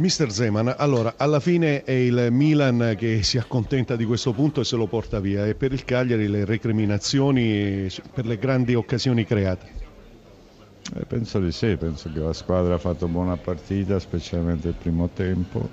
Mister Zeman, allora alla fine è il Milan che si accontenta di questo punto e se lo porta via e per il Cagliari le recriminazioni per le grandi occasioni create. Eh, penso di sì, penso che la squadra ha fatto buona partita, specialmente il primo tempo,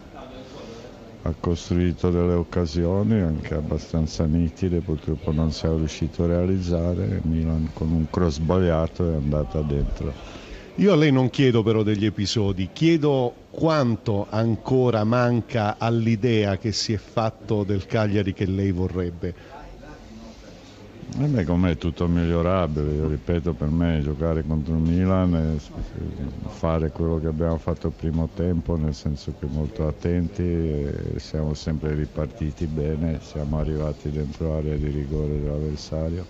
ha costruito delle occasioni anche abbastanza nitide, purtroppo non si è riuscito a realizzare, Milan con un cross sbagliato è andata dentro. Io a lei non chiedo però degli episodi, chiedo quanto ancora manca all'idea che si è fatto del Cagliari che lei vorrebbe. A me con me è tutto migliorabile, io ripeto per me giocare contro il Milan e fare quello che abbiamo fatto il primo tempo, nel senso che molto attenti, siamo sempre ripartiti bene, siamo arrivati dentro l'area di rigore dell'avversario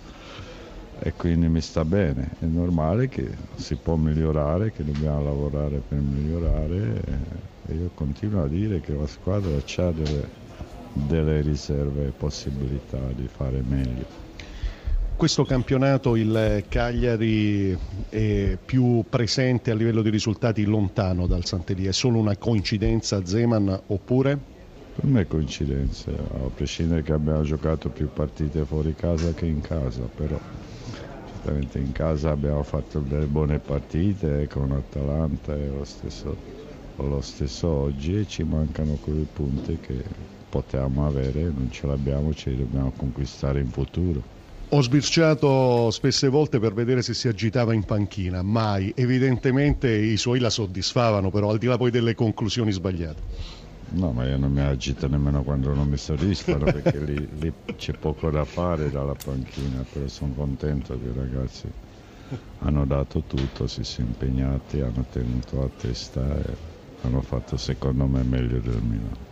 e quindi mi sta bene. È normale che si può migliorare, che dobbiamo lavorare per migliorare e io continuo a dire che la squadra ha delle, delle riserve e possibilità di fare meglio. Questo campionato il Cagliari è più presente a livello di risultati lontano dal Sant'Elia, è solo una coincidenza Zeman oppure? Per me è coincidenza, a prescindere che abbiamo giocato più partite fuori casa che in casa, però certamente in casa abbiamo fatto delle buone partite con Atalanta e lo stesso, lo stesso oggi e ci mancano quei punti che potevamo avere, non ce l'abbiamo, ce li dobbiamo conquistare in futuro. Ho sbirciato spesse volte per vedere se si agitava in panchina, mai. Evidentemente i suoi la soddisfavano, però al di là poi delle conclusioni sbagliate. No, ma io non mi agito nemmeno quando non mi soddisfano perché lì, lì, c'è poco da fare dalla panchina, però sono contento che i ragazzi hanno dato tutto, si sono impegnati, hanno tenuto a testa e hanno fatto secondo me meglio del Milano.